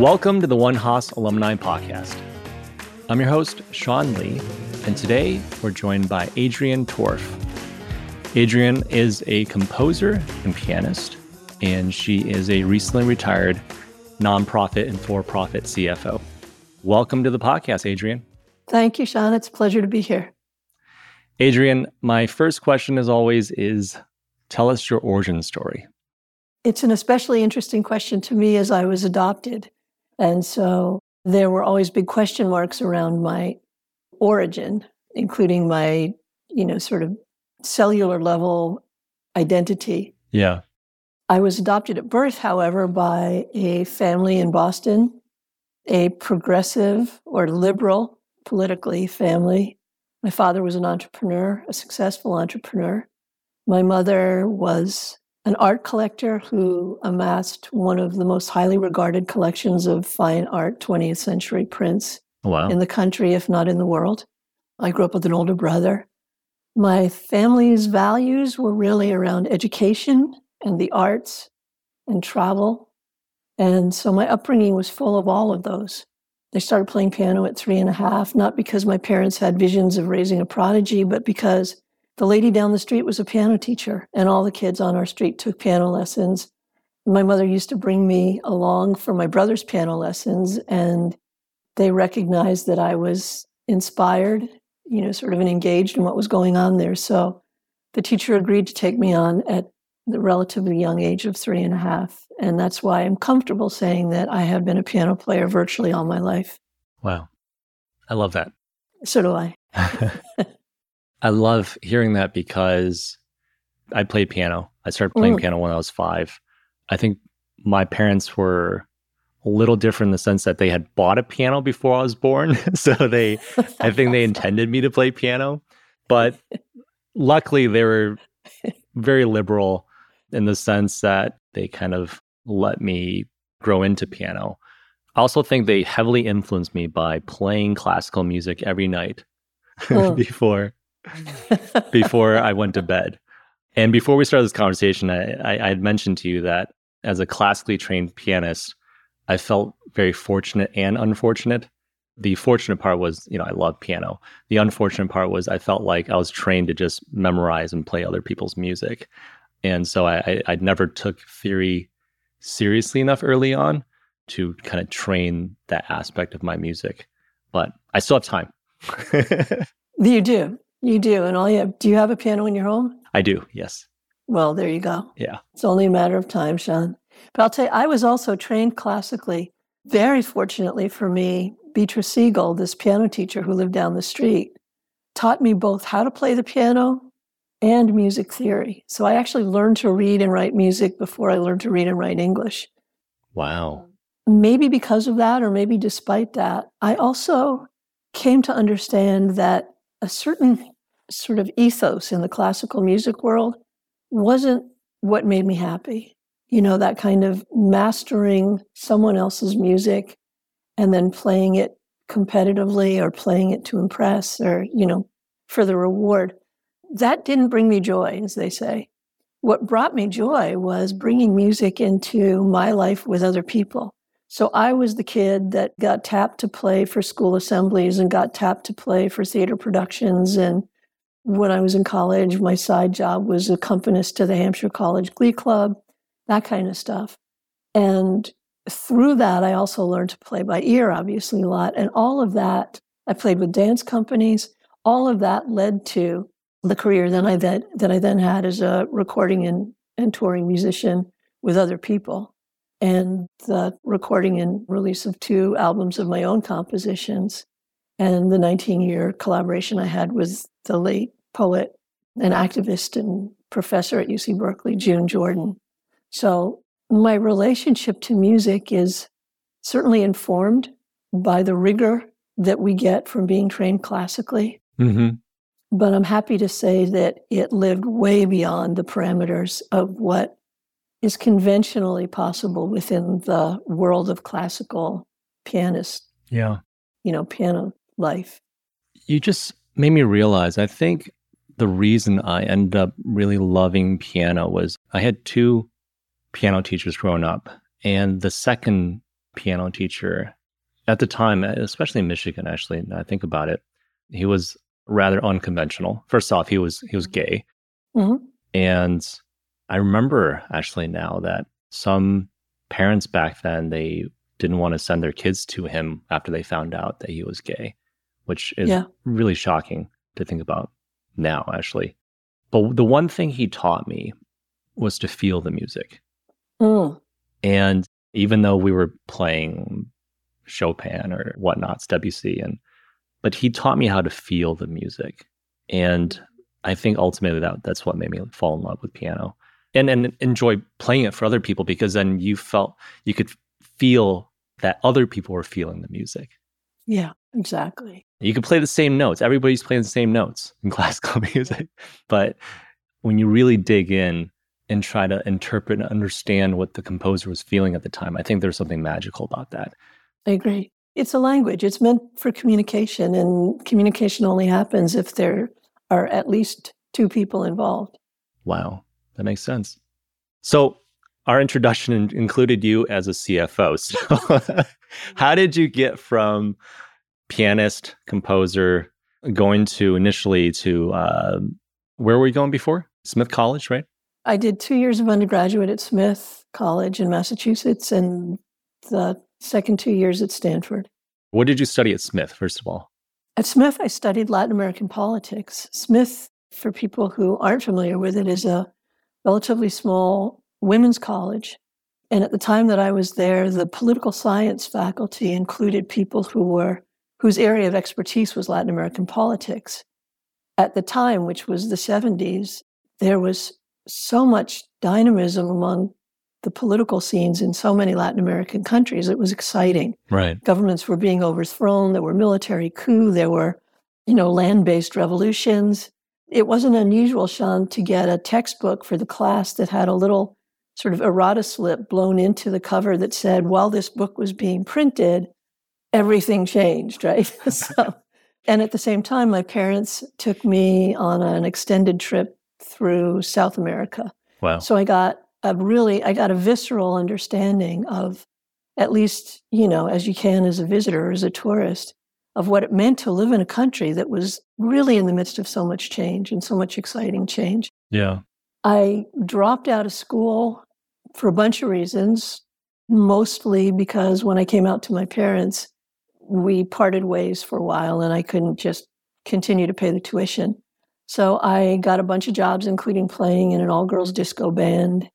Welcome to the One Haas Alumni Podcast. I'm your host, Sean Li, and today we're joined by Adrienne Torf. Adrienne is a composer and pianist, and she is a recently retired nonprofit and for profit CFO. Welcome to the podcast, Adrienne. Thank you, Sean. It's a pleasure to be here. Adrienne, my first question, as always, is tell us your origin story. It's an especially interesting question to me as I was adopted. And so there were always big question marks around my origin, including my, you know, sort of cellular level identity. Yeah. I was adopted at birth, however, by a family in Boston, a progressive or liberal politically family. My father was an entrepreneur, a successful entrepreneur. My mother was an art collector who amassed one of the most highly regarded collections of fine art 20th century prints oh, wow. in the country, if not in the world. I grew up with an older brother. My family's values were really around education and the arts and travel. And so my upbringing was full of all of those. I started playing piano at three and a half, not because my parents had visions of raising a prodigy, but because the lady down the street was a piano teacher, and all the kids on our street took piano lessons. My mother used to bring me along for my brother's piano lessons, and they recognized that I was inspired, you know, sort of engaged in what was going on there. So the teacher agreed to take me on at the relatively young age of three and a half. And that's why I'm comfortable saying that I have been a piano player virtually all my life. Wow. I love that. So do I. I love hearing that because I played piano. I started playing mm. piano when I was five. I think my parents were a little different in the sense that they had bought a piano before I was born. so they, I think they intended me to play piano. But luckily, they were very liberal in the sense that they kind of let me grow into piano. I also think they heavily influenced me by playing classical music every night oh. before before I went to bed. And before we started this conversation, I, I, had mentioned to you that as a classically trained pianist, I felt very fortunate and unfortunate. The fortunate part was, you know, I love piano. The unfortunate part was I felt like I was trained to just memorize and play other people's music. And so I, I, I never took theory seriously enough early on to kind of train that aspect of my music. But I still have time. you do. You do. And all you have, do you have a piano in your home? I do, yes. Well, there you go. Yeah. It's only a matter of time, Sean. But I'll tell you, I was also trained classically. Very fortunately for me, Beatrice Siegel, this piano teacher who lived down the street, taught me both how to play the piano and music theory. So I actually learned to read and write music before I learned to read and write English. Wow. Maybe because of that, or maybe despite that, I also came to understand that a certain sort of ethos in the classical music world wasn't what made me happy. You know, that kind of mastering someone else's music and then playing it competitively or playing it to impress or, you know, for the reward. That didn't bring me joy, as they say. What brought me joy was bringing music into my life with other people. So I was the kid that got tapped to play for school assemblies and got tapped to play for theater productions. And when I was in college, my side job was accompanist to the Hampshire College Glee Club, that kind of stuff. And through that, I also learned to play by ear, obviously, a lot. And all of that, I played with dance companies. All of that led to the career that I then, that I then had as a recording and, and touring musician with other people and the recording and release of two albums of my own compositions, and the 19 year collaboration I had with the late poet and activist and professor at UC Berkeley, June Jordan. So, my relationship to music is certainly informed by the rigor that we get from being trained classically. Mm-hmm. But I'm happy to say that it lived way beyond the parameters of what is conventionally possible within the world of classical pianists. Yeah. You know, piano life. You just made me realize I think the reason I ended up really loving piano was I had two piano teachers growing up. And the second piano teacher at the time, especially in Michigan, actually, now I think about it, he was rather unconventional. First off, he was he was gay. Mm-hmm. And I remember actually now that some parents back then they didn't want to send their kids to him after they found out that he was gay, which is Yeah. really shocking to think about now, actually. But the one thing he taught me was to feel the music. Mm. And even though we were playing Chopin or whatnot, Debussy, and but he taught me how to feel the music. And I think ultimately that that's what made me fall in love with piano and and enjoy playing it for other people because then you felt you could feel that other people were feeling the music. Yeah, exactly. You could play the same notes. Everybody's playing the same notes in classical music. But when you really dig in and try to interpret and understand what the composer was feeling at the time, I think there's something magical about that. I agree. It's a language. It's meant for communication, and communication only happens if there are at least two people involved. Wow, that makes sense. So, our introduction in- included you as a CFO. So, how did you get from pianist, composer, going to initially to uh, where were you going before? Smith College, right? I did two years of undergraduate at Smith College in Massachusetts and the second two years at Stanford. What did you study at Smith, first of all? At Smith, I studied Latin American politics. Smith, for people who aren't familiar with it, is a relatively small women's college. And at the time that I was there, the political science faculty included people who were whose area of expertise was Latin American politics. At the time, which was the 70s, there was so much dynamism among the political scenes in so many Latin American countries. It was exciting Right. governments were being overthrown there were military coups, there were you know land-based revolutions it wasn't unusual sean to get a textbook for the class that had a little sort of errata slip blown into the cover that said while this book was being printed everything changed right so and at the same time my parents took me on an extended trip through south america Wow. so I got a really, I got a visceral understanding of, at least, you know, as you can as a visitor or as a tourist, of what it meant to live in a country that was really in the midst of so much change and so much exciting change. Yeah. I dropped out of school for a bunch of reasons, mostly because when I came out to my parents, we parted ways for a while and I couldn't just continue to pay the tuition. So I got a bunch of jobs, including playing in an all girls disco band,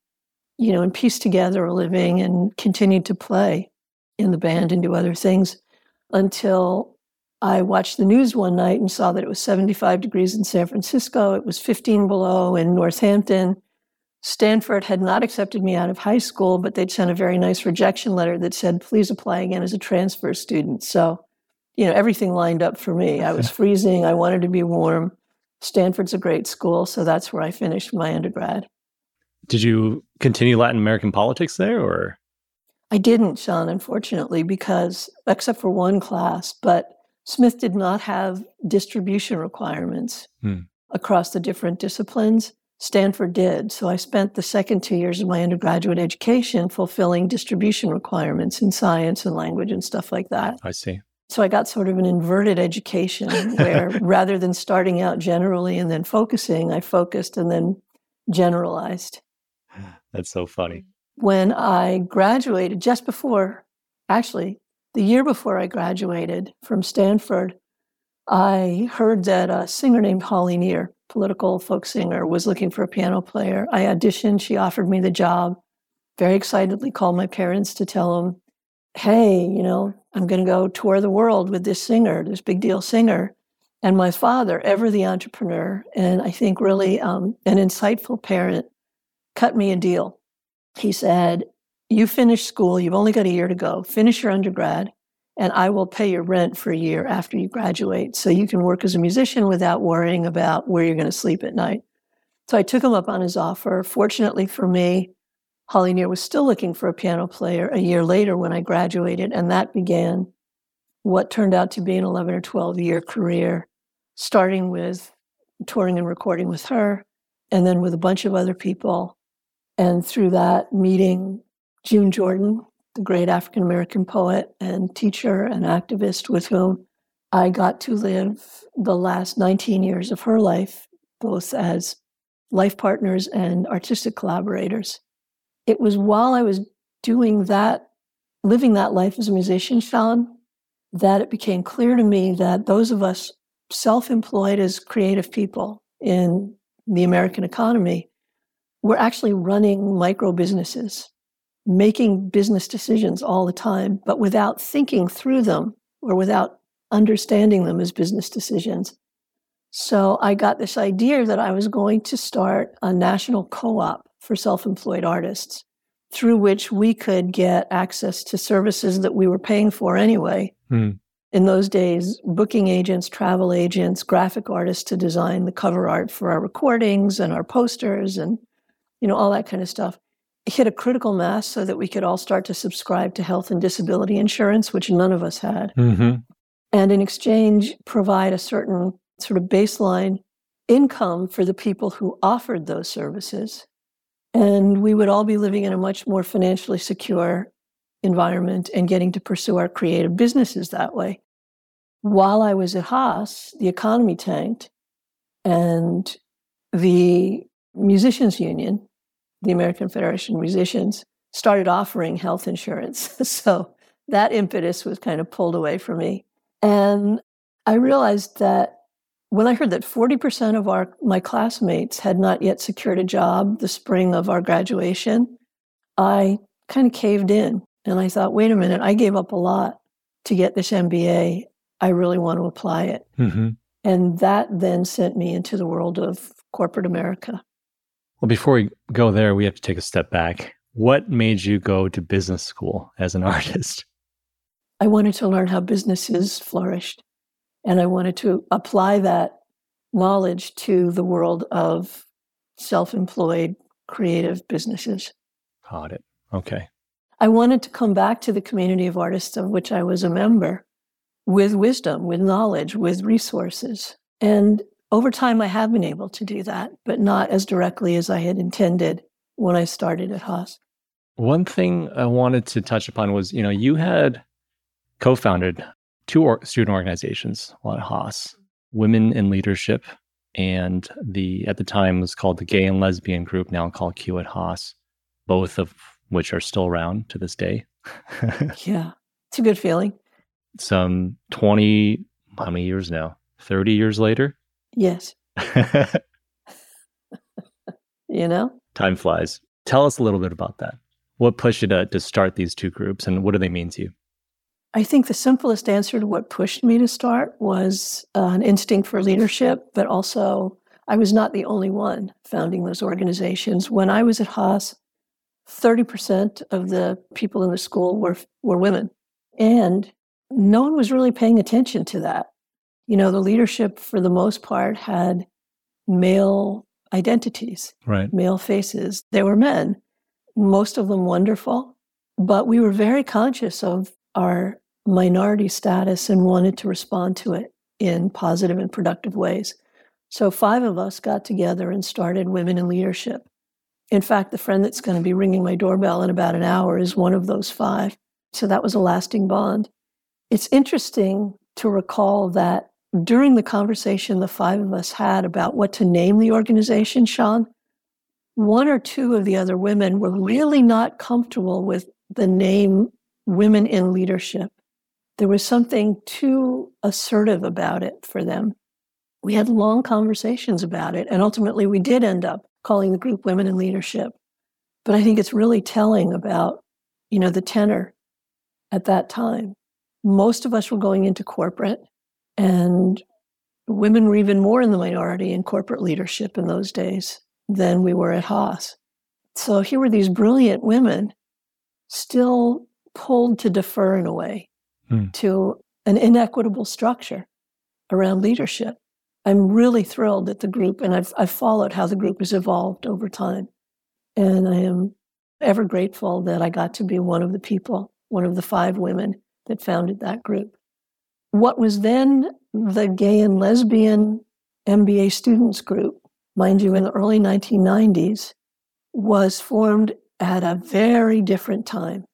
you know, and pieced together a living and continued to play in the band and do other things until I watched the news one night and saw that it was 75 degrees in San Francisco. It was 15 below in Northampton. Stanford had not accepted me out of high school, but they'd sent a very nice rejection letter that said, please apply again as a transfer student. So, you know, everything lined up for me. I was freezing. I wanted to be warm. Stanford's a great school, so that's where I finished my undergrad. Did you continue Latin American politics there or? I didn't, Sean, unfortunately, because except for one class, but Smith did not have distribution requirements Hmm. across the different disciplines. Stanford did. So I spent the second two years of my undergraduate education fulfilling distribution requirements in science and language and stuff like that. I see. So I got sort of an inverted education where rather than starting out generally and then focusing, I focused and then generalized. That's so funny. When I graduated, just before, actually, the year before I graduated from Stanford, I heard that a singer named Holly Near, political folk singer, was looking for a piano player. I auditioned, she offered me the job. Very excitedly called my parents to tell them, hey, you know, I'm going to go tour the world with this singer, this big deal singer. And my father, ever the entrepreneur, and I think really um, an insightful parent, cut me a deal. He said, You finish school, you've only got a year to go, finish your undergrad, and I will pay your rent for a year after you graduate. So you can work as a musician without worrying about where you're going to sleep at night. So I took him up on his offer. Fortunately for me, Holly Near was still looking for a piano player a year later when I graduated, and that began what turned out to be an 11 or 12 year career, starting with touring and recording with her, and then with a bunch of other people. And through that, meeting June Jordan, the great African American poet and teacher and activist with whom I got to live the last 19 years of her life, both as life partners and artistic collaborators. It was while I was doing that, living that life as a musician, Sean, that it became clear to me that those of us self employed as creative people in the American economy were actually running micro businesses, making business decisions all the time, but without thinking through them or without understanding them as business decisions. So I got this idea that I was going to start a national co op for self employed artists through which we could get access to services that we were paying for anyway. Mm. In those days, booking agents, travel agents, graphic artists to design the cover art for our recordings and our posters and you know all that kind of stuff hit a critical mass so that we could all start to subscribe to health and disability insurance, which none of us had. Mm-hmm. And in exchange, provide a certain sort of baseline income for the people who offered those services. And we would all be living in a much more financially secure environment and getting to pursue our creative businesses that way. While I was at Haas, the economy tanked, and the Musicians Union, the American Federation of Musicians, started offering health insurance. so that impetus was kind of pulled away from me. And I realized that when I heard that 40% of our my classmates had not yet secured a job the spring of our graduation, I kind of caved in and I thought, wait a minute, I gave up a lot to get this MBA. I really want to apply it. Mm-hmm. And that then sent me into the world of corporate America. Well, before we go there, we have to take a step back. What made you go to business school as an artist? I wanted to learn how businesses flourished. And I wanted to apply that knowledge to the world of self employed creative businesses. Got it. Okay. I wanted to come back to the community of artists of which I was a member with wisdom, with knowledge, with resources. And over time, I have been able to do that, but not as directly as I had intended when I started at Haas. One thing I wanted to touch upon was, you know, you had co-founded two or- student organizations at Haas, Women in Leadership, and the at the time was called the Gay and Lesbian Group, now called Q at Haas, both of which are still around to this day. yeah, it's a good feeling. Some twenty, how many years now? Thirty years later. Yes. you know, time flies. Tell us a little bit about that. What pushed you to, to start these two groups, and what do they mean to you? I think the simplest answer to what pushed me to start was uh, an instinct for leadership, but also I was not the only one founding those organizations. When I was at Haas, 30% of the people in the school were, were women. And no one was really paying attention to that. You know, the leadership, for the most part, had male identities, right. male faces. They were men, most of them wonderful, but we were very conscious of our minority status and wanted to respond to it in positive and productive ways. So, five of us got together and started Women in Leadership. In fact, the friend that's going to be ringing my doorbell in about an hour is one of those five. So, that was a lasting bond. It's interesting to recall that during the conversation the five of us had about what to name the organization, Sean, one or two of the other women were really not comfortable with the name Women in Leadership there was something too assertive about it for them. We had long conversations about it, and ultimately we did end up calling the group Women in Leadership. But I think it's really telling about, you know, the tenor at that time. Most of us were going into corporate, and women were even more in the minority in corporate leadership in those days than we were at Haas. So here were these brilliant women still pulled to defer in a way mm. to an inequitable structure around leadership. I'm really thrilled that the group, and I've, I've followed how the group has evolved over time. And I am ever grateful that I got to be one of the people, one of the five women that founded that group. What was then the gay and lesbian MBA students group, mind you, in the early 1990s, was formed at a very different time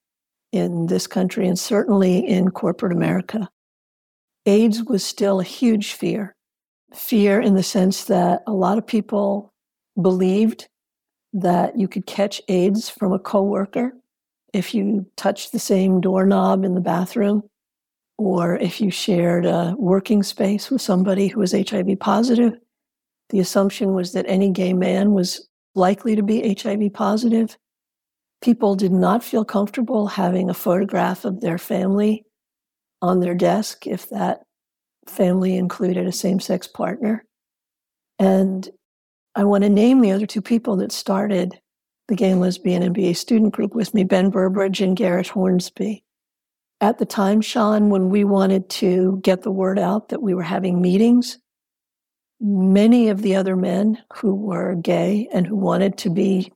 in this country and certainly in corporate America. AIDS was still a huge fear. Fear in the sense that a lot of people believed that you could catch AIDS from a coworker if you touched the same doorknob in the bathroom or if you shared a working space with somebody who was HIV positive. The assumption was that any gay man was likely to be HIV positive. People did not feel comfortable having a photograph of their family on their desk if that family included a same sex partner. And I want to name the other two people that started the Gay and Lesbian MBA student group with me Ben Burbridge and Garrett Hornsby. At the time, Sean, when we wanted to get the word out that we were having meetings, many of the other men who were gay and who wanted to be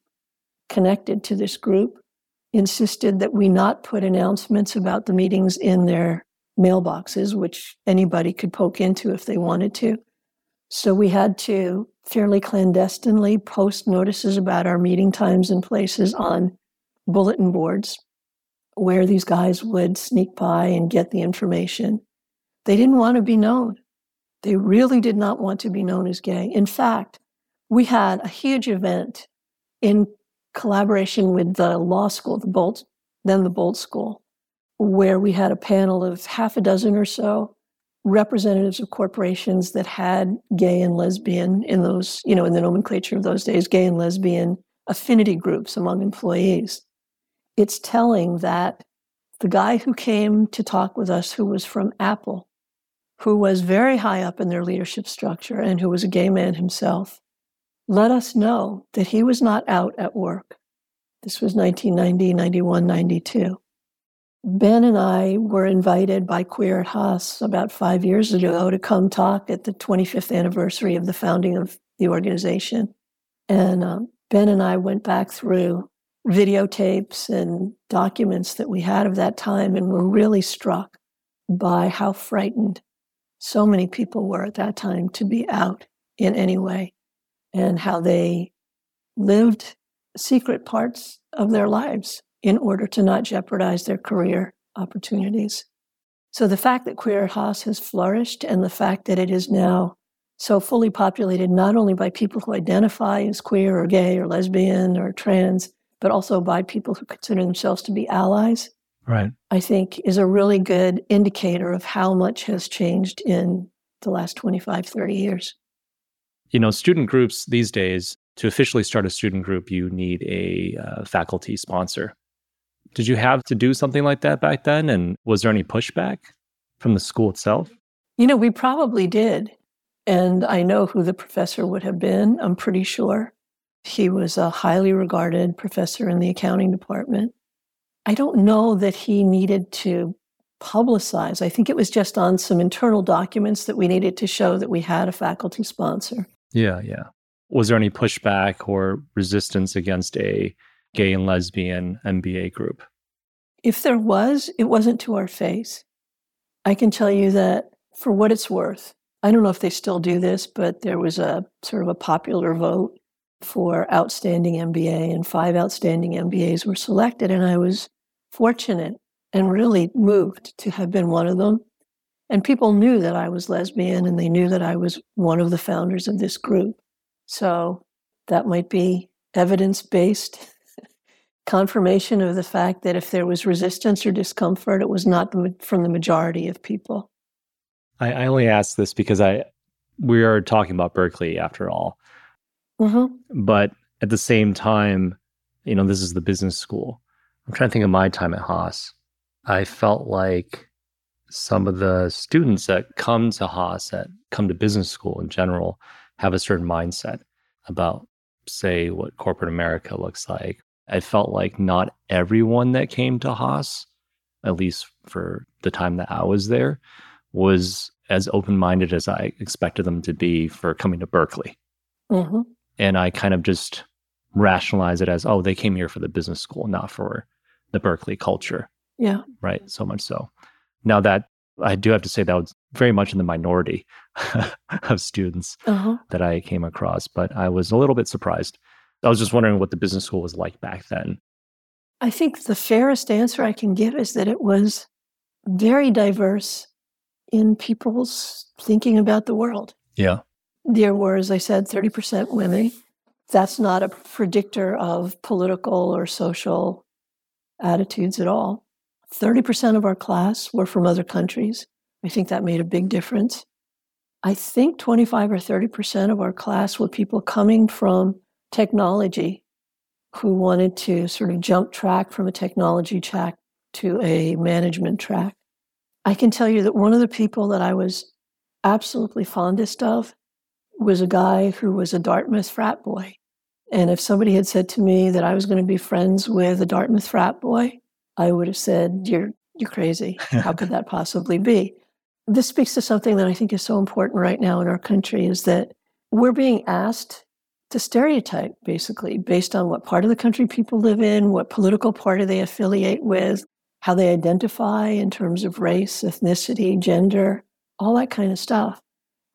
connected to this group insisted that we not put announcements about the meetings in their mailboxes, which anybody could poke into if they wanted to. So we had to fairly clandestinely post notices about our meeting times and places on bulletin boards where these guys would sneak by and get the information. They didn't want to be known. They really did not want to be known as gay. In fact, we had a huge event in collaboration with the law school, the Boalt, then the Boalt School, where we had a panel of half a dozen or so representatives of corporations that had gay and lesbian in those, you know, in the nomenclature of those days, gay and lesbian affinity groups among employees. It's telling that the guy who came to talk with us, who was from Apple, who was very high up in their leadership structure and who was a gay man himself, let us know that he was not out at work. This was 1990, 91, 92. Ben and I were invited by Queer at Haas about five years ago to come talk at the 25th anniversary of the founding of the organization. And um, Ben and I went back through videotapes and documents that we had of that time and were really struck by how frightened so many people were at that time to be out in any way and how they lived secret parts of their lives in order to not jeopardize their career opportunities. So the fact that Queer at Haas has flourished and the fact that it is now so fully populated not only by people who identify as queer or gay or lesbian or trans, but also by people who consider themselves to be allies, right. I think is a really good indicator of how much has changed in the last 25, 30 years. You know, student groups these days, to officially start a student group, you need a uh, faculty sponsor. Did you have to do something like that back then? And was there any pushback from the school itself? You know, we probably did. And I know who the professor would have been, I'm pretty sure. He was a highly regarded professor in the accounting department. I don't know that he needed to publicize. I think it was just on some internal documents that we needed to show that we had a faculty sponsor. Yeah, yeah. Was there any pushback or resistance against a gay and lesbian MBA group? If there was, it wasn't to our face. I can tell you that for what it's worth, I don't know if they still do this, but there was a sort of a popular vote for outstanding MBA, and five outstanding MBAs were selected. And I was fortunate and really moved to have been one of them. And people knew that I was lesbian and they knew that I was one of the founders of this group. So that might be evidence based confirmation of the fact that if there was resistance or discomfort, it was not from the majority of people. I, I only ask this because I we are talking about Berkeley after all. Mm-hmm. But at the same time, you know, this is the business school. I'm trying to think of my time at Haas. I felt like some of the students that come to Haas, that come to business school in general, have a certain mindset about, say, what corporate America looks like, I felt like not everyone that came to Haas, at least for the time that I was there, was as open minded as I expected them to be for coming to Berkeley. Mm-hmm. And I kind of just rationalize it as, oh, they came here for the business school, not for the Berkeley culture. Yeah. Right. So much so. Now that I do have to say that was very much in the minority of students uh-huh. that I came across, but I was a little bit surprised I was just wondering what the business school was like back then. I think the fairest answer I can give is that it was very diverse in people's thinking about the world. Yeah. There were, as I said, 30% women. That's not a predictor of political or social attitudes at all. 30% of our class were from other countries. I think that made a big difference. I think 25 or 30% of our class were people coming from technology who wanted to sort of jump track from a technology track to a management track. I can tell you that one of the people that I was absolutely fondest of was a guy who was a Dartmouth frat boy. And if somebody had said to me that I was going to be friends with a Dartmouth frat boy, I would have said, You're you're crazy. How could that possibly be? This speaks to something that I think is so important right now in our country is that we're being asked to stereotype basically based on what part of the country people live in, what political party they affiliate with, how they identify in terms of race, ethnicity, gender, all that kind of stuff.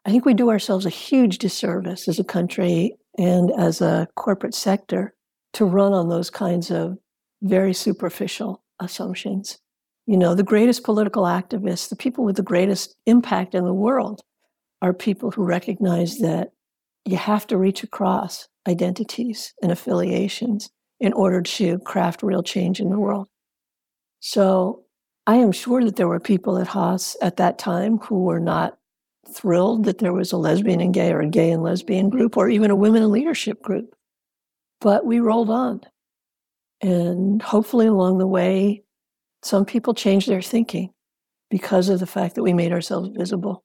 I think we do ourselves a huge disservice as a country and as a corporate sector to run on those kinds of very superficial assumptions. You know, the greatest political activists, the people with the greatest impact in the world, are people who recognize that you have to reach across identities and affiliations in order to craft real change in the world. So I am sure that there were people at Haas at that time who were not thrilled that there was a lesbian and gay or a gay and lesbian group or even a women in leadership group. But we rolled on. And hopefully along the way, some people changed their thinking because of the fact that we made ourselves visible.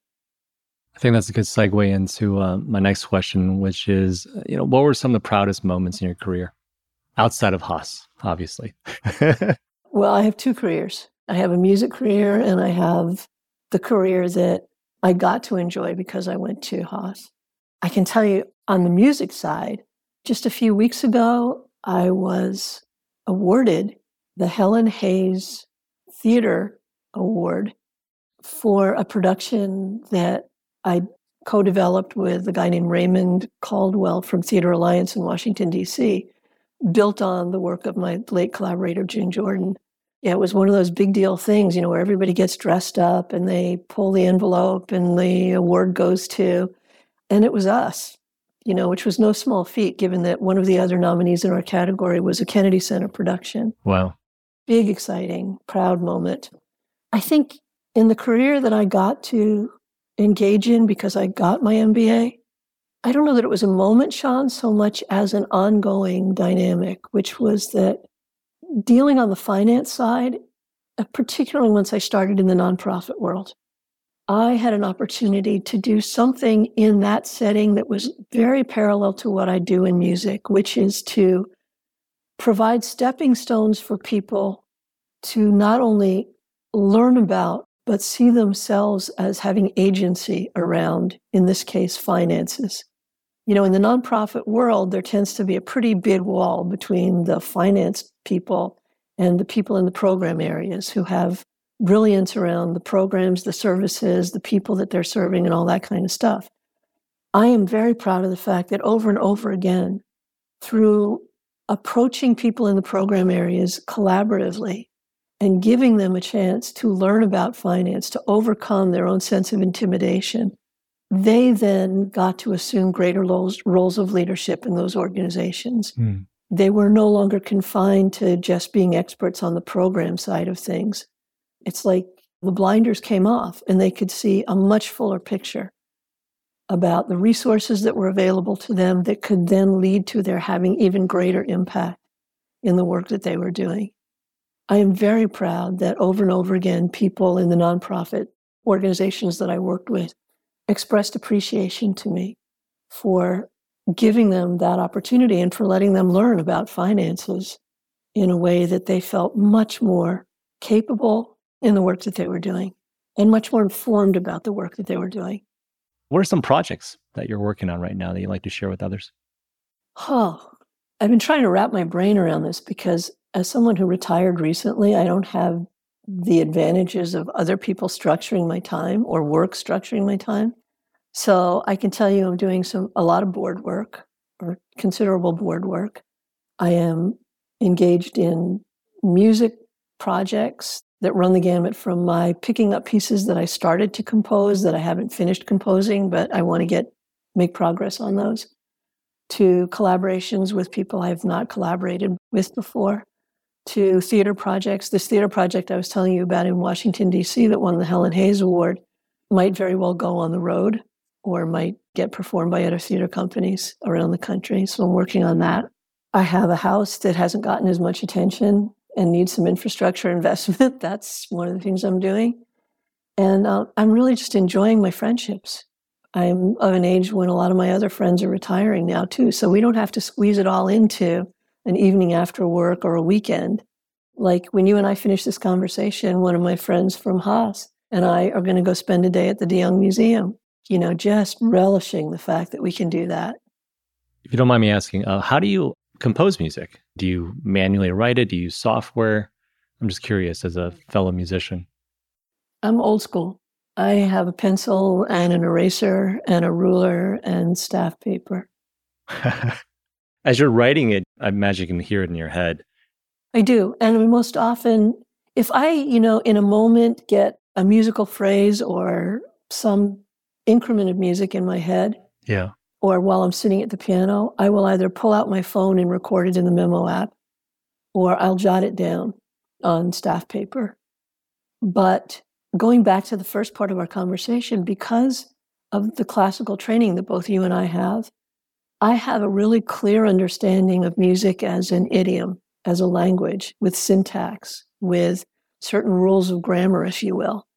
I think that's a good segue into uh, my next question, which is, you know, what were some of the proudest moments in your career outside of Haas, obviously? well, I have two careers. I have a music career and I have the career that I got to enjoy because I went to Haas. I can tell you on the music side, just a few weeks ago, I was awarded the Helen Hayes Theater Award for a production that I co developed with a guy named Raymond Caldwell from Theater Alliance in Washington, D.C., built on the work of my late collaborator, June Jordan. Yeah, it was one of those big deal things, you know, where everybody gets dressed up and they pull the envelope and the award goes to, and it was us, you know, which was no small feat given that one of the other nominees in our category was a Kennedy Center production. Wow. Big, exciting, proud moment. I think in the career that I got to engage in because I got my MBA, I don't know that it was a moment, Sean, so much as an ongoing dynamic, which was that dealing on the finance side, uh, particularly once I started in the nonprofit world, I had an opportunity to do something in that setting that was very parallel to what I do in music, which is to provide stepping stones for people to not only learn about but see themselves as having agency around, in this case, finances. You know, in the nonprofit world, there tends to be a pretty big wall between the finance people and the people in the program areas who have brilliance around the programs, the services, the people that they're serving, and all that kind of stuff. I am very proud of the fact that over and over again, through approaching people in the program areas collaboratively, and giving them a chance to learn about finance, to overcome their own sense of intimidation, they then got to assume greater roles, roles of leadership in those organizations. Mm. They were no longer confined to just being experts on the program side of things. It's like the blinders came off and they could see a much fuller picture about the resources that were available to them that could then lead to their having even greater impact in the work that they were doing. I am very proud that over and over again, people in the nonprofit organizations that I worked with expressed appreciation to me for giving them that opportunity and for letting them learn about finances in a way that they felt much more capable in the work that they were doing and much more informed about the work that they were doing. What are some projects that you're working on right now that you'd like to share with others? Oh, I've been trying to wrap my brain around this because as someone who retired recently, I don't have the advantages of other people structuring my time or work structuring my time. So I can tell you I'm doing some a lot of board work or considerable board work. I am engaged in music projects that run the gamut from my picking up pieces that I started to compose that I haven't finished composing, but I want to get make progress on those, to collaborations with people I've not collaborated with before, to theater projects. This theater project I was telling you about in Washington, D.C., that won the Helen Hayes Award, might very well go on the road or might get performed by other theater companies around the country. So I'm working on that. I have a house that hasn't gotten as much attention and needs some infrastructure investment. That's one of the things I'm doing. And uh, I'm really just enjoying my friendships. I'm of an age when a lot of my other friends are retiring now, too. So we don't have to squeeze it all into an evening after work or a weekend. Like when you and I finish this conversation, one of my friends from Haas and I are going to go spend a day at the De Young Museum, you know, just relishing the fact that we can do that. If you don't mind me asking, uh, how do you compose music? Do you manually write it? Do you use software? I'm just curious as a fellow musician. I'm old school. I have a pencil and an eraser and a ruler and staff paper. as you're writing it, I imagine you can hear it in your head. I do. And most often, if I, you know, in a moment get a musical phrase or some increment of music in my head, yeah or while I'm sitting at the piano, I will either pull out my phone and record it in the memo app, or I'll jot it down on staff paper. But going back to the first part of our conversation, because of the classical training that both you and I have, I have a really clear understanding of music as an idiom, as a language, with syntax, with certain rules of grammar, if you will.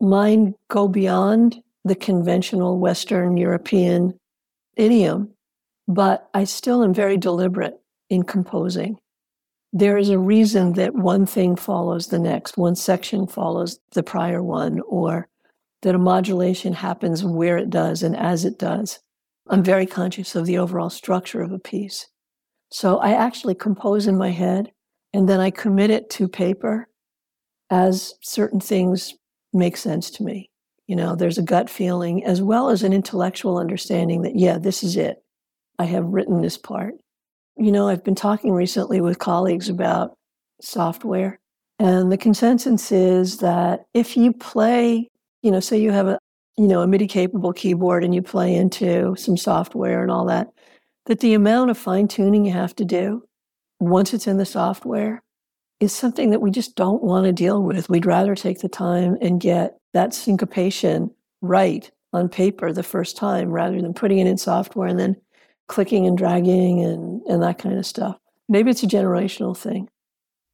Mine go beyond the conventional Western European idiom, but I still am very deliberate in composing. There is a reason that one thing follows the next, one section follows the prior one, or that a modulation happens where it does and as it does. I'm very conscious of the overall structure of a piece. So I actually compose in my head and then I commit it to paper as certain things make sense to me. You know, there's a gut feeling as well as an intellectual understanding that, yeah, this is it. I have written this part. You know, I've been talking recently with colleagues about software, and the consensus is that if you play, you know, say you have a, you know, a MIDI capable keyboard and you play into some software and all that, that the amount of fine tuning you have to do once it's in the software is something that we just don't want to deal with. We'd rather take the time and get that syncopation right on paper the first time rather than putting it in software and then clicking and dragging and, and that kind of stuff. Maybe it's a generational thing.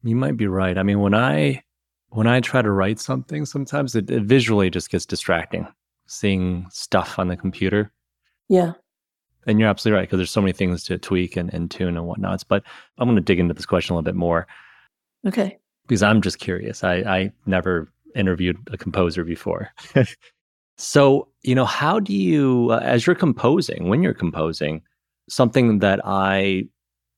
You might be right. I mean, when I when I try to write something, sometimes it, it visually just gets distracting. Seeing stuff on the computer. Yeah. And you're absolutely right because there's so many things to tweak and, and tune and whatnots. But I'm going to dig into this question a little bit more. Okay. Because I'm just curious. I, I never interviewed a composer before. so, you know, how do you, uh, as you're composing, when you're composing, something that I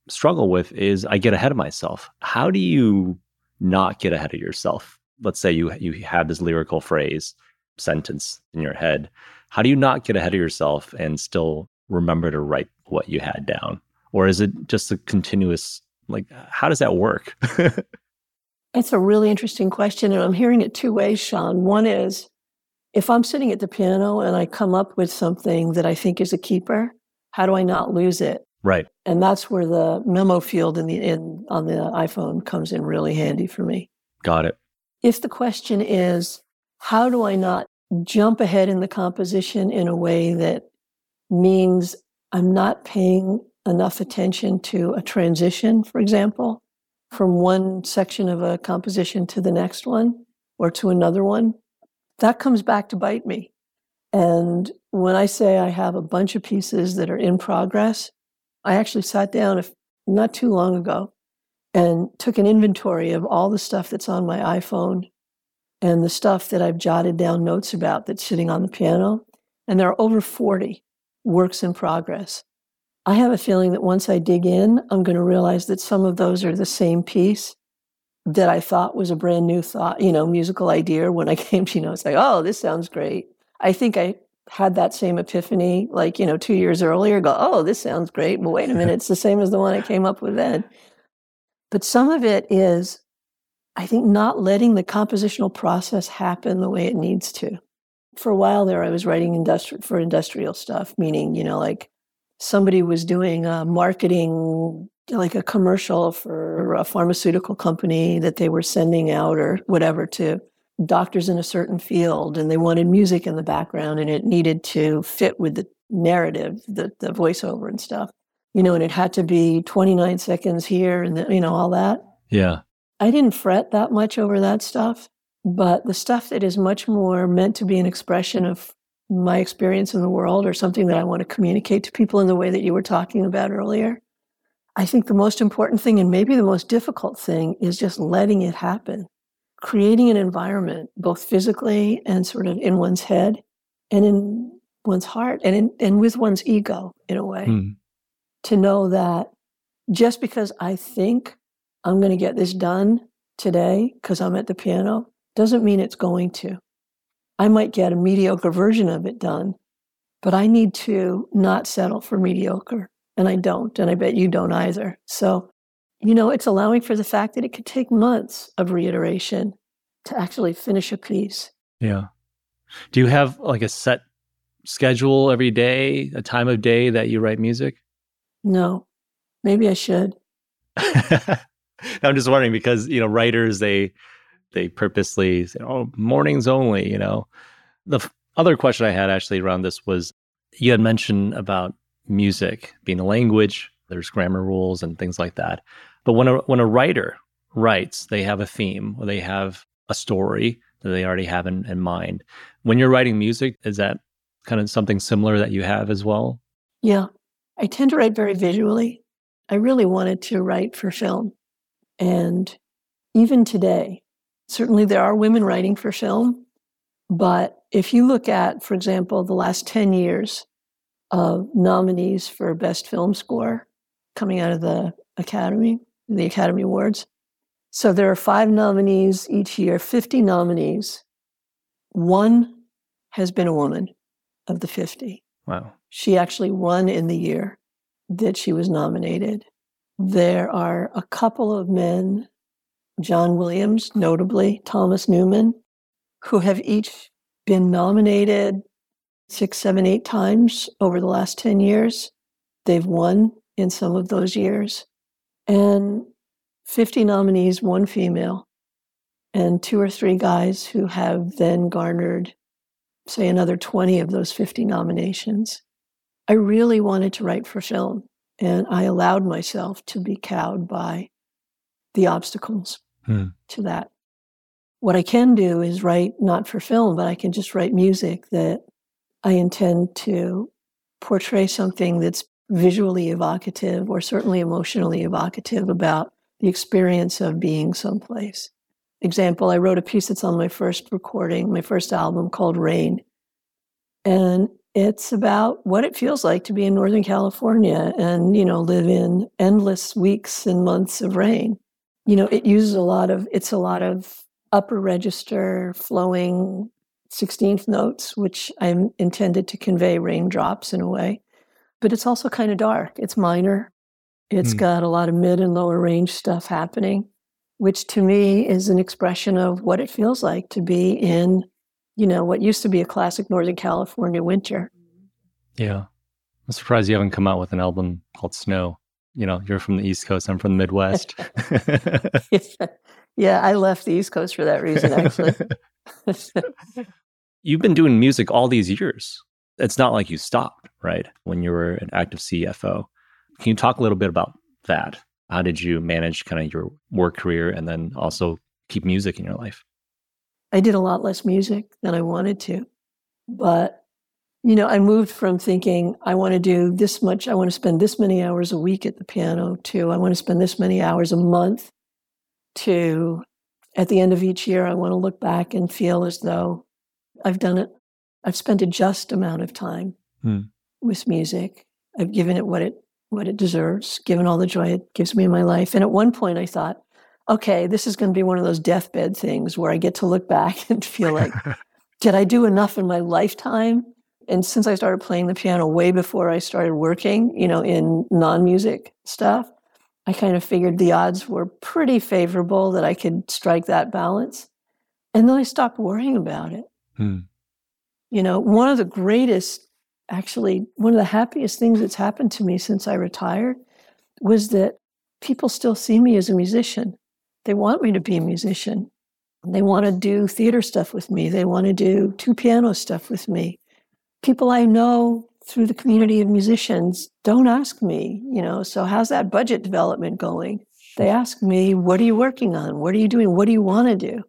struggle with is I get ahead of myself. How do you not get ahead of yourself? Let's say you you have this lyrical phrase, sentence in your head. How do you not get ahead of yourself and still remember to write what you had down? Or is it just a continuous like how does that work? It's a really interesting question, and I'm hearing it two ways, Sean. One is if I'm sitting at the piano and I come up with something that I think is a keeper, how do I not lose it? Right. And that's where the memo field in the in on the iPhone comes in really handy for me. Got it. If the question is how do I not jump ahead in the composition in a way that means I'm not paying enough attention to a transition, for example, from one section of a composition to the next one or to another one, that comes back to bite me. And when I say I have a bunch of pieces that are in progress, I actually sat down not too long ago and took an inventory of all the stuff that's on my iPhone and the stuff that I've jotted down notes about that's sitting on the piano. And there are over 40 works in progress. I have a feeling that once I dig in, I'm going to realize that some of those are the same piece that I thought was a brand new thought, you know, musical idea when I came to, you know, it's like, oh, this sounds great. I think I had that same epiphany like, you know, two years earlier, go, oh, this sounds great. But wait a minute, it's the same as the one I came up with then. But some of it is I think not letting the compositional process happen the way it needs to. For a while there, I was writing industri- for industrial stuff, meaning, you know, like somebody was doing a marketing, like a commercial for mm-hmm. a pharmaceutical company that they were sending out or whatever to doctors in a certain field, and they wanted music in the background and it needed to fit with the narrative, the, the voiceover and stuff, you know, and it had to be 29 seconds here and, the, you know, all that. Yeah. I didn't fret that much over that stuff, but the stuff that is much more meant to be an expression of my experience in the world or something that I want to communicate to people in the way that you were talking about earlier. I think the most important thing, and maybe the most difficult thing, is just letting it happen, creating an environment, both physically and sort of in one's head and in one's heart and, in, and with one's ego, in a way, hmm. to know that just because I think I'm going to get this done today because I'm at the piano doesn't mean it's going to. I might get a mediocre version of it done, but I need to not settle for mediocre. And I don't. And I bet you don't either. So, you know, it's allowing for the fact that it could take months of reiteration to actually finish a piece. Yeah. Do you have like a set schedule every day, a time of day that you write music? No. Maybe I should. I'm just wondering because you know writers they they purposely say, oh mornings only. You know, the f- other question I had actually around this was you had mentioned about music being a language. There's grammar rules and things like that. But when a when a writer writes, they have a theme or they have a story that they already have in, in mind. When you're writing music, is that kind of something similar that you have as well? Yeah. I tend to write very visually. I really wanted to write for film. And even today, certainly there are women writing for film, but if you look at, for example, the last 10 years of nominees for Best Film Score coming out of the Academy, the Academy Awards, so there are five nominees each year, 50 nominees. One has been a woman of the 50. Wow. She actually won in the year that she was nominated. There are a couple of men, John Williams, notably, Thomas Newman, who have each been nominated six, seven, eight times over the last 10 years. They've won in some of those years. And 50 nominees, one female, and two or three guys who have then garnered, say, another 20 of those 50 nominations. I really wanted to write for film. And I allowed myself to be cowed by the obstacles hmm. to that. What I can do is write not for film, but I can just write music that I intend to portray something that's visually evocative or certainly emotionally evocative about the experience of being someplace. Example, I wrote a piece that's on my first recording, my first album called Rain. And it's about what it feels like to be in Northern California and, you know, live in endless weeks and months of rain. You know, it uses a lot of, it's a lot of upper register flowing 16th notes, which I'm intended to convey raindrops in a way. But it's also kind of dark. It's minor. It's mm. got a lot of mid and lower range stuff happening, which to me is an expression of what it feels like to be in you know, what used to be a classic Northern California winter. Yeah. I'm surprised you haven't come out with an album called Snow. You know, you're from the East Coast, I'm from the Midwest. yeah, I left the East Coast for that reason, actually. You've been doing music all these years. It's not like you stopped, right? When you were an active CFO. Can you talk a little bit about that? How did you manage kind of your work career and then also keep music in your life? I did a lot less music than I wanted to. But, you know, I moved from thinking I want to do this much, I want to spend this many hours a week at the piano to I want to spend this many hours a month to at the end of each year, I want to look back and feel as though I've done it. I've spent a just amount of time hmm. with music. I've given it what it what it deserves, given all the joy it gives me in my life. And at one point I thought, okay, this is going to be one of those deathbed things where I get to look back and feel like, did I do enough in my lifetime? And since I started playing the piano way before I started working, you know, in non music stuff, I kind of figured the odds were pretty favorable that I could strike that balance. And then I stopped worrying about it. Hmm. You know, one of the greatest, actually, one of the happiest things that's happened to me since I retired was that people still see me as a musician. They want me to be a musician. They want to do theater stuff with me. They want to do two piano stuff with me. People I know through the community of musicians don't ask me, you know, so how's that budget development going? They ask me, what are you working on? What are you doing? What do you want to do?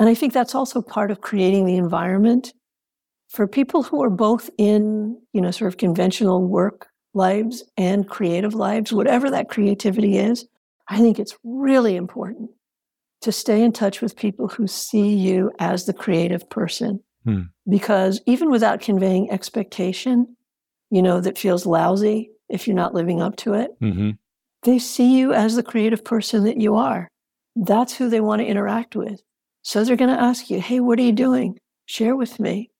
And I think that's also part of creating the environment for people who are both in, you know, sort of conventional work lives and creative lives, whatever that creativity is. I think it's really important to stay in touch with people who see you as the creative person. Hmm. Because even without conveying expectation, you know, that feels lousy if you're not living up to it, mm-hmm. they see you as the creative person that you are. That's who they want to interact with. So they're going to ask you, hey, what are you doing? Share with me.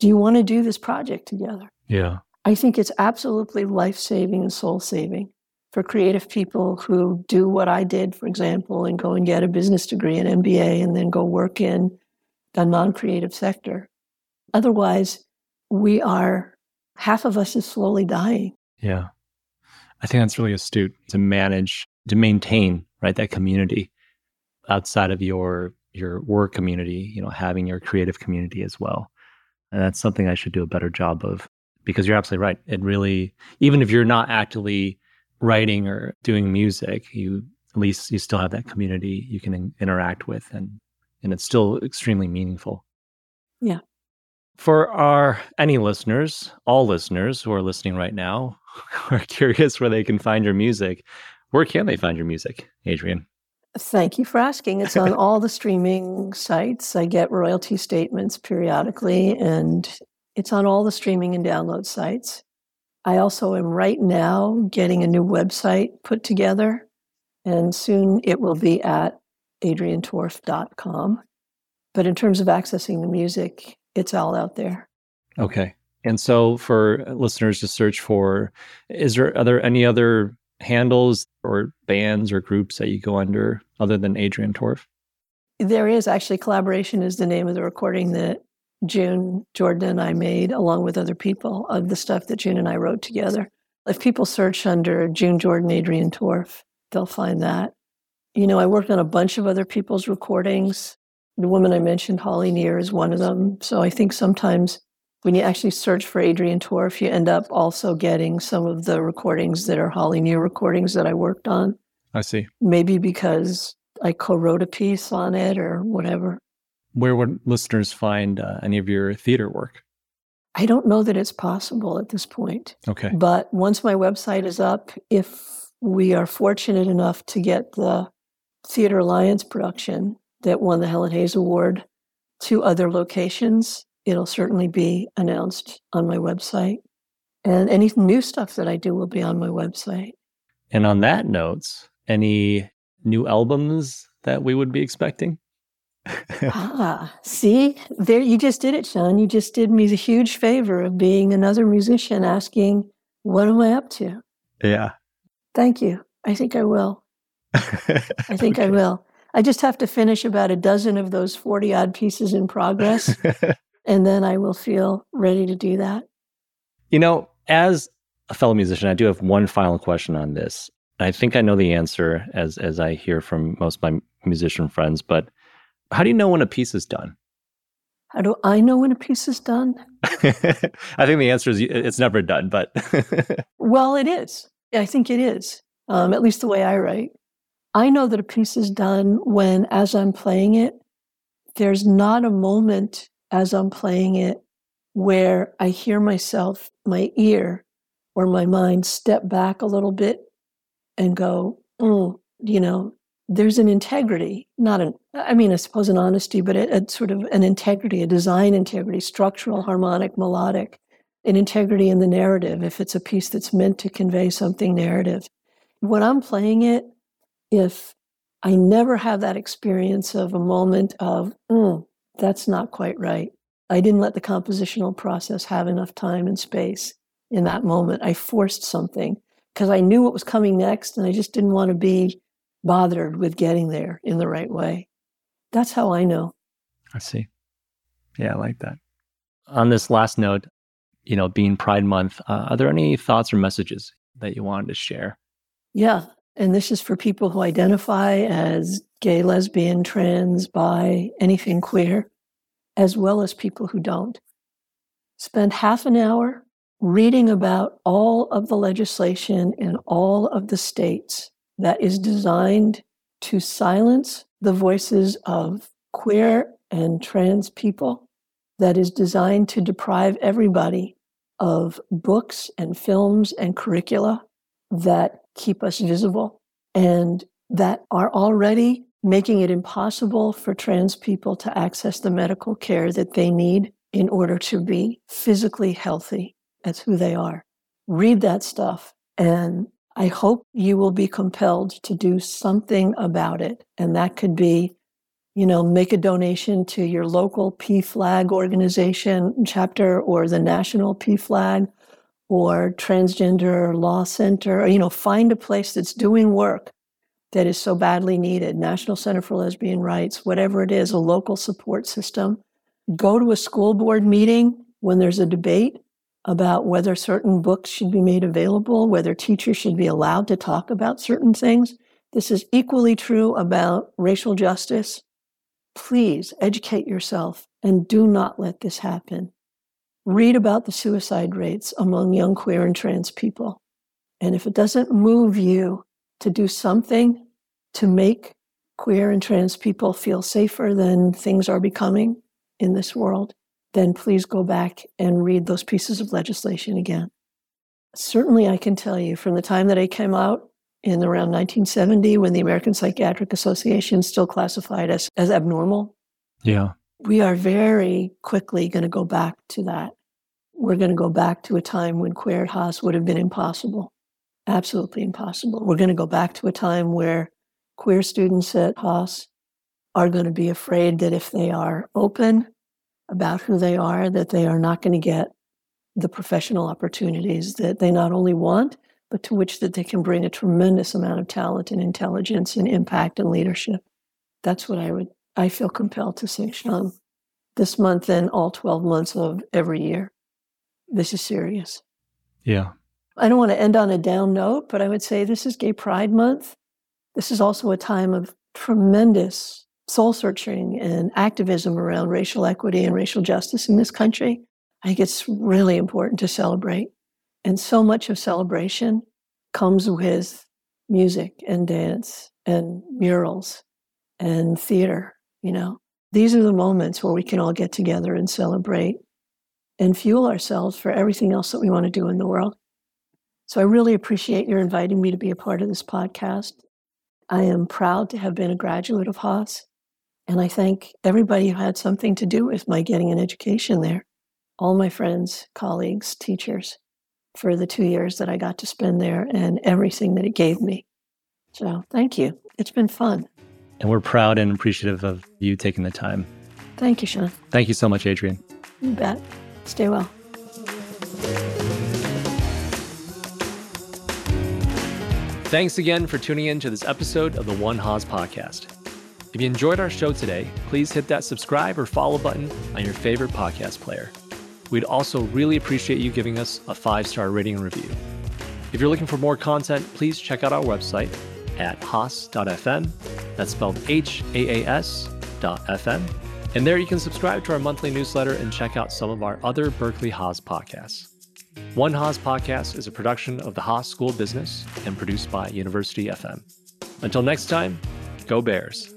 Do you want to do this project together? Yeah. I think it's absolutely life saving and soul saving for creative people who do what I did, for example, and go and get a business degree, an MBA, and then go work in a non creative sector. Otherwise, we are, half of us is slowly dying. Yeah. I think that's really astute to manage, to maintain, right, that community outside of your your work community, you know, having your creative community as well. And that's something I should do a better job of because you're absolutely right. It really, even if you're not actively writing or doing music, you at least you still have that community you can in- interact with, and and it's still extremely meaningful. Yeah. For our any listeners, all listeners who are listening right now, who are curious where they can find your music, where can they find your music, Adrienne? Thank you for asking. It's on all the streaming sites. I get royalty statements periodically, and it's on all the streaming and download sites. I also am right now getting a new website put together, and soon it will be at adriennetorf.com. But in terms of accessing the music, it's all out there. Okay. And so for listeners to search for, is there are there any other handles or bands or groups that you go under other than Adrienne Torf? There is actually collaboration is the name of the recording that June Jordan and I made along with other people of the stuff that June and I wrote together. If people search under June Jordan, Adrienne Torf, they'll find that. You know, I worked on a bunch of other people's recordings. The woman I mentioned, Holly Near, is one of them. So I think sometimes when you actually search for Adrienne Torf, you end up also getting some of the recordings that are Holly Near recordings that I worked on. I see. Maybe because I co wrote a piece on it or whatever. Where would listeners find uh, any of your theater work? I don't know that it's possible at this point. Okay. But once my website is up, if we are fortunate enough to get the Theater Alliance production that won the Helen Hayes Award to other locations, it'll certainly be announced on my website. And any new stuff that I do will be on my website. And on that note, any new albums that we would be expecting? ah, see, there you just did it, Sean. You just did me the huge favor of being another musician asking, What am I up to? Yeah. Thank you. I think I will. I think okay. I will. I just have to finish about a dozen of those 40 odd pieces in progress and then I will feel ready to do that. You know, as a fellow musician, I do have one final question on this. I think I know the answer as as I hear from most of my musician friends, but how do you know when a piece is done? How do I know when a piece is done? I think the answer is it's never done, but well, it is. I think it is. Um, at least the way I write. I know that a piece is done when, as I'm playing it, there's not a moment as I'm playing it where I hear myself, my ear or my mind step back a little bit and go, oh, you know, there's an integrity, not an, I mean, I suppose an honesty, but a, a sort of an integrity, a design integrity, structural, harmonic, melodic, an integrity in the narrative if it's a piece that's meant to convey something narrative. When I'm playing it, if I never have that experience of a moment of, mm, that's not quite right. I didn't let the compositional process have enough time and space in that moment. I forced something. because I knew what was coming next and I just didn't want to be bothered with getting there in the right way. That's how I know. I see. Yeah, I like that. On this last note, you know, being Pride Month, uh, are there any thoughts or messages that you wanted to share? Yeah. And this is for people who identify as gay, lesbian, trans, bi, anything queer, as well as people who don't. Spend half an hour reading about all of the legislation in all of the states that is designed to silence the voices of queer and trans people, that is designed to deprive everybody of books and films and curricula that keep us visible and that are already making it impossible for trans people to access the medical care that they need in order to be physically healthy as who they are. Read that stuff and I hope you will be compelled to do something about it. And that could be, you know, make a donation to your local PFLAG organization chapter or the national PFLAG or transgender law center, or, you know, find a place that's doing work that is so badly needed. National Center for Lesbian Rights, whatever it is, a local support system. Go to a school board meeting when there's a debate about whether certain books should be made available, whether teachers should be allowed to talk about certain things. This is equally true about racial justice. Please educate yourself and do not let this happen. Read about the suicide rates among young queer and trans people. And if it doesn't move you to do something to make queer and trans people feel safer than things are becoming in this world, then please go back and read those pieces of legislation again. Certainly, I can tell you from the time that I came out in around 1970, when the American Psychiatric Association still classified us as abnormal. Yeah. We are very quickly going to go back to that. We're going to go back to a time when queer Haas would have been impossible, absolutely impossible. We're going to go back to a time where queer students at Haas are going to be afraid that if they are open about who they are, that they are not going to get the professional opportunities that they not only want, but to which that they can bring a tremendous amount of talent and intelligence and impact and leadership. That's what I would I feel compelled to say, Sean, this month and all 12 months of every year. This is serious. Yeah. I don't want to end on a down note, but I would say this is Gay Pride Month. This is also a time of tremendous soul searching and activism around racial equity and racial justice in this country, I think it's really important to celebrate. And so much of celebration comes with music and dance and murals and theater, you know. These are the moments where we can all get together and celebrate and fuel ourselves for everything else that we want to do in the world. So I really appreciate your inviting me to be a part of this podcast. I am proud to have been a graduate of Haas. And I thank everybody who had something to do with my getting an education there. All my friends, colleagues, teachers, for the two years that I got to spend there and everything that it gave me. So thank you. It's been fun. And we're proud and appreciative of you taking the time. Thank you, Sean. Thank you so much, Adrienne. You bet. Stay well. Thanks again for tuning in to this episode of the One Haas podcast. If you enjoyed our show today, please hit that subscribe or follow button on your favorite podcast player. We'd also really appreciate you giving us a five star rating and review. If you're looking for more content, please check out our website at haas.fm. That's spelled H A A S dot FM. And there you can subscribe to our monthly newsletter and check out some of our other Berkeley Haas podcasts. One Haas podcast is a production of the Haas School of Business and produced by University FM. Until next time, go Bears.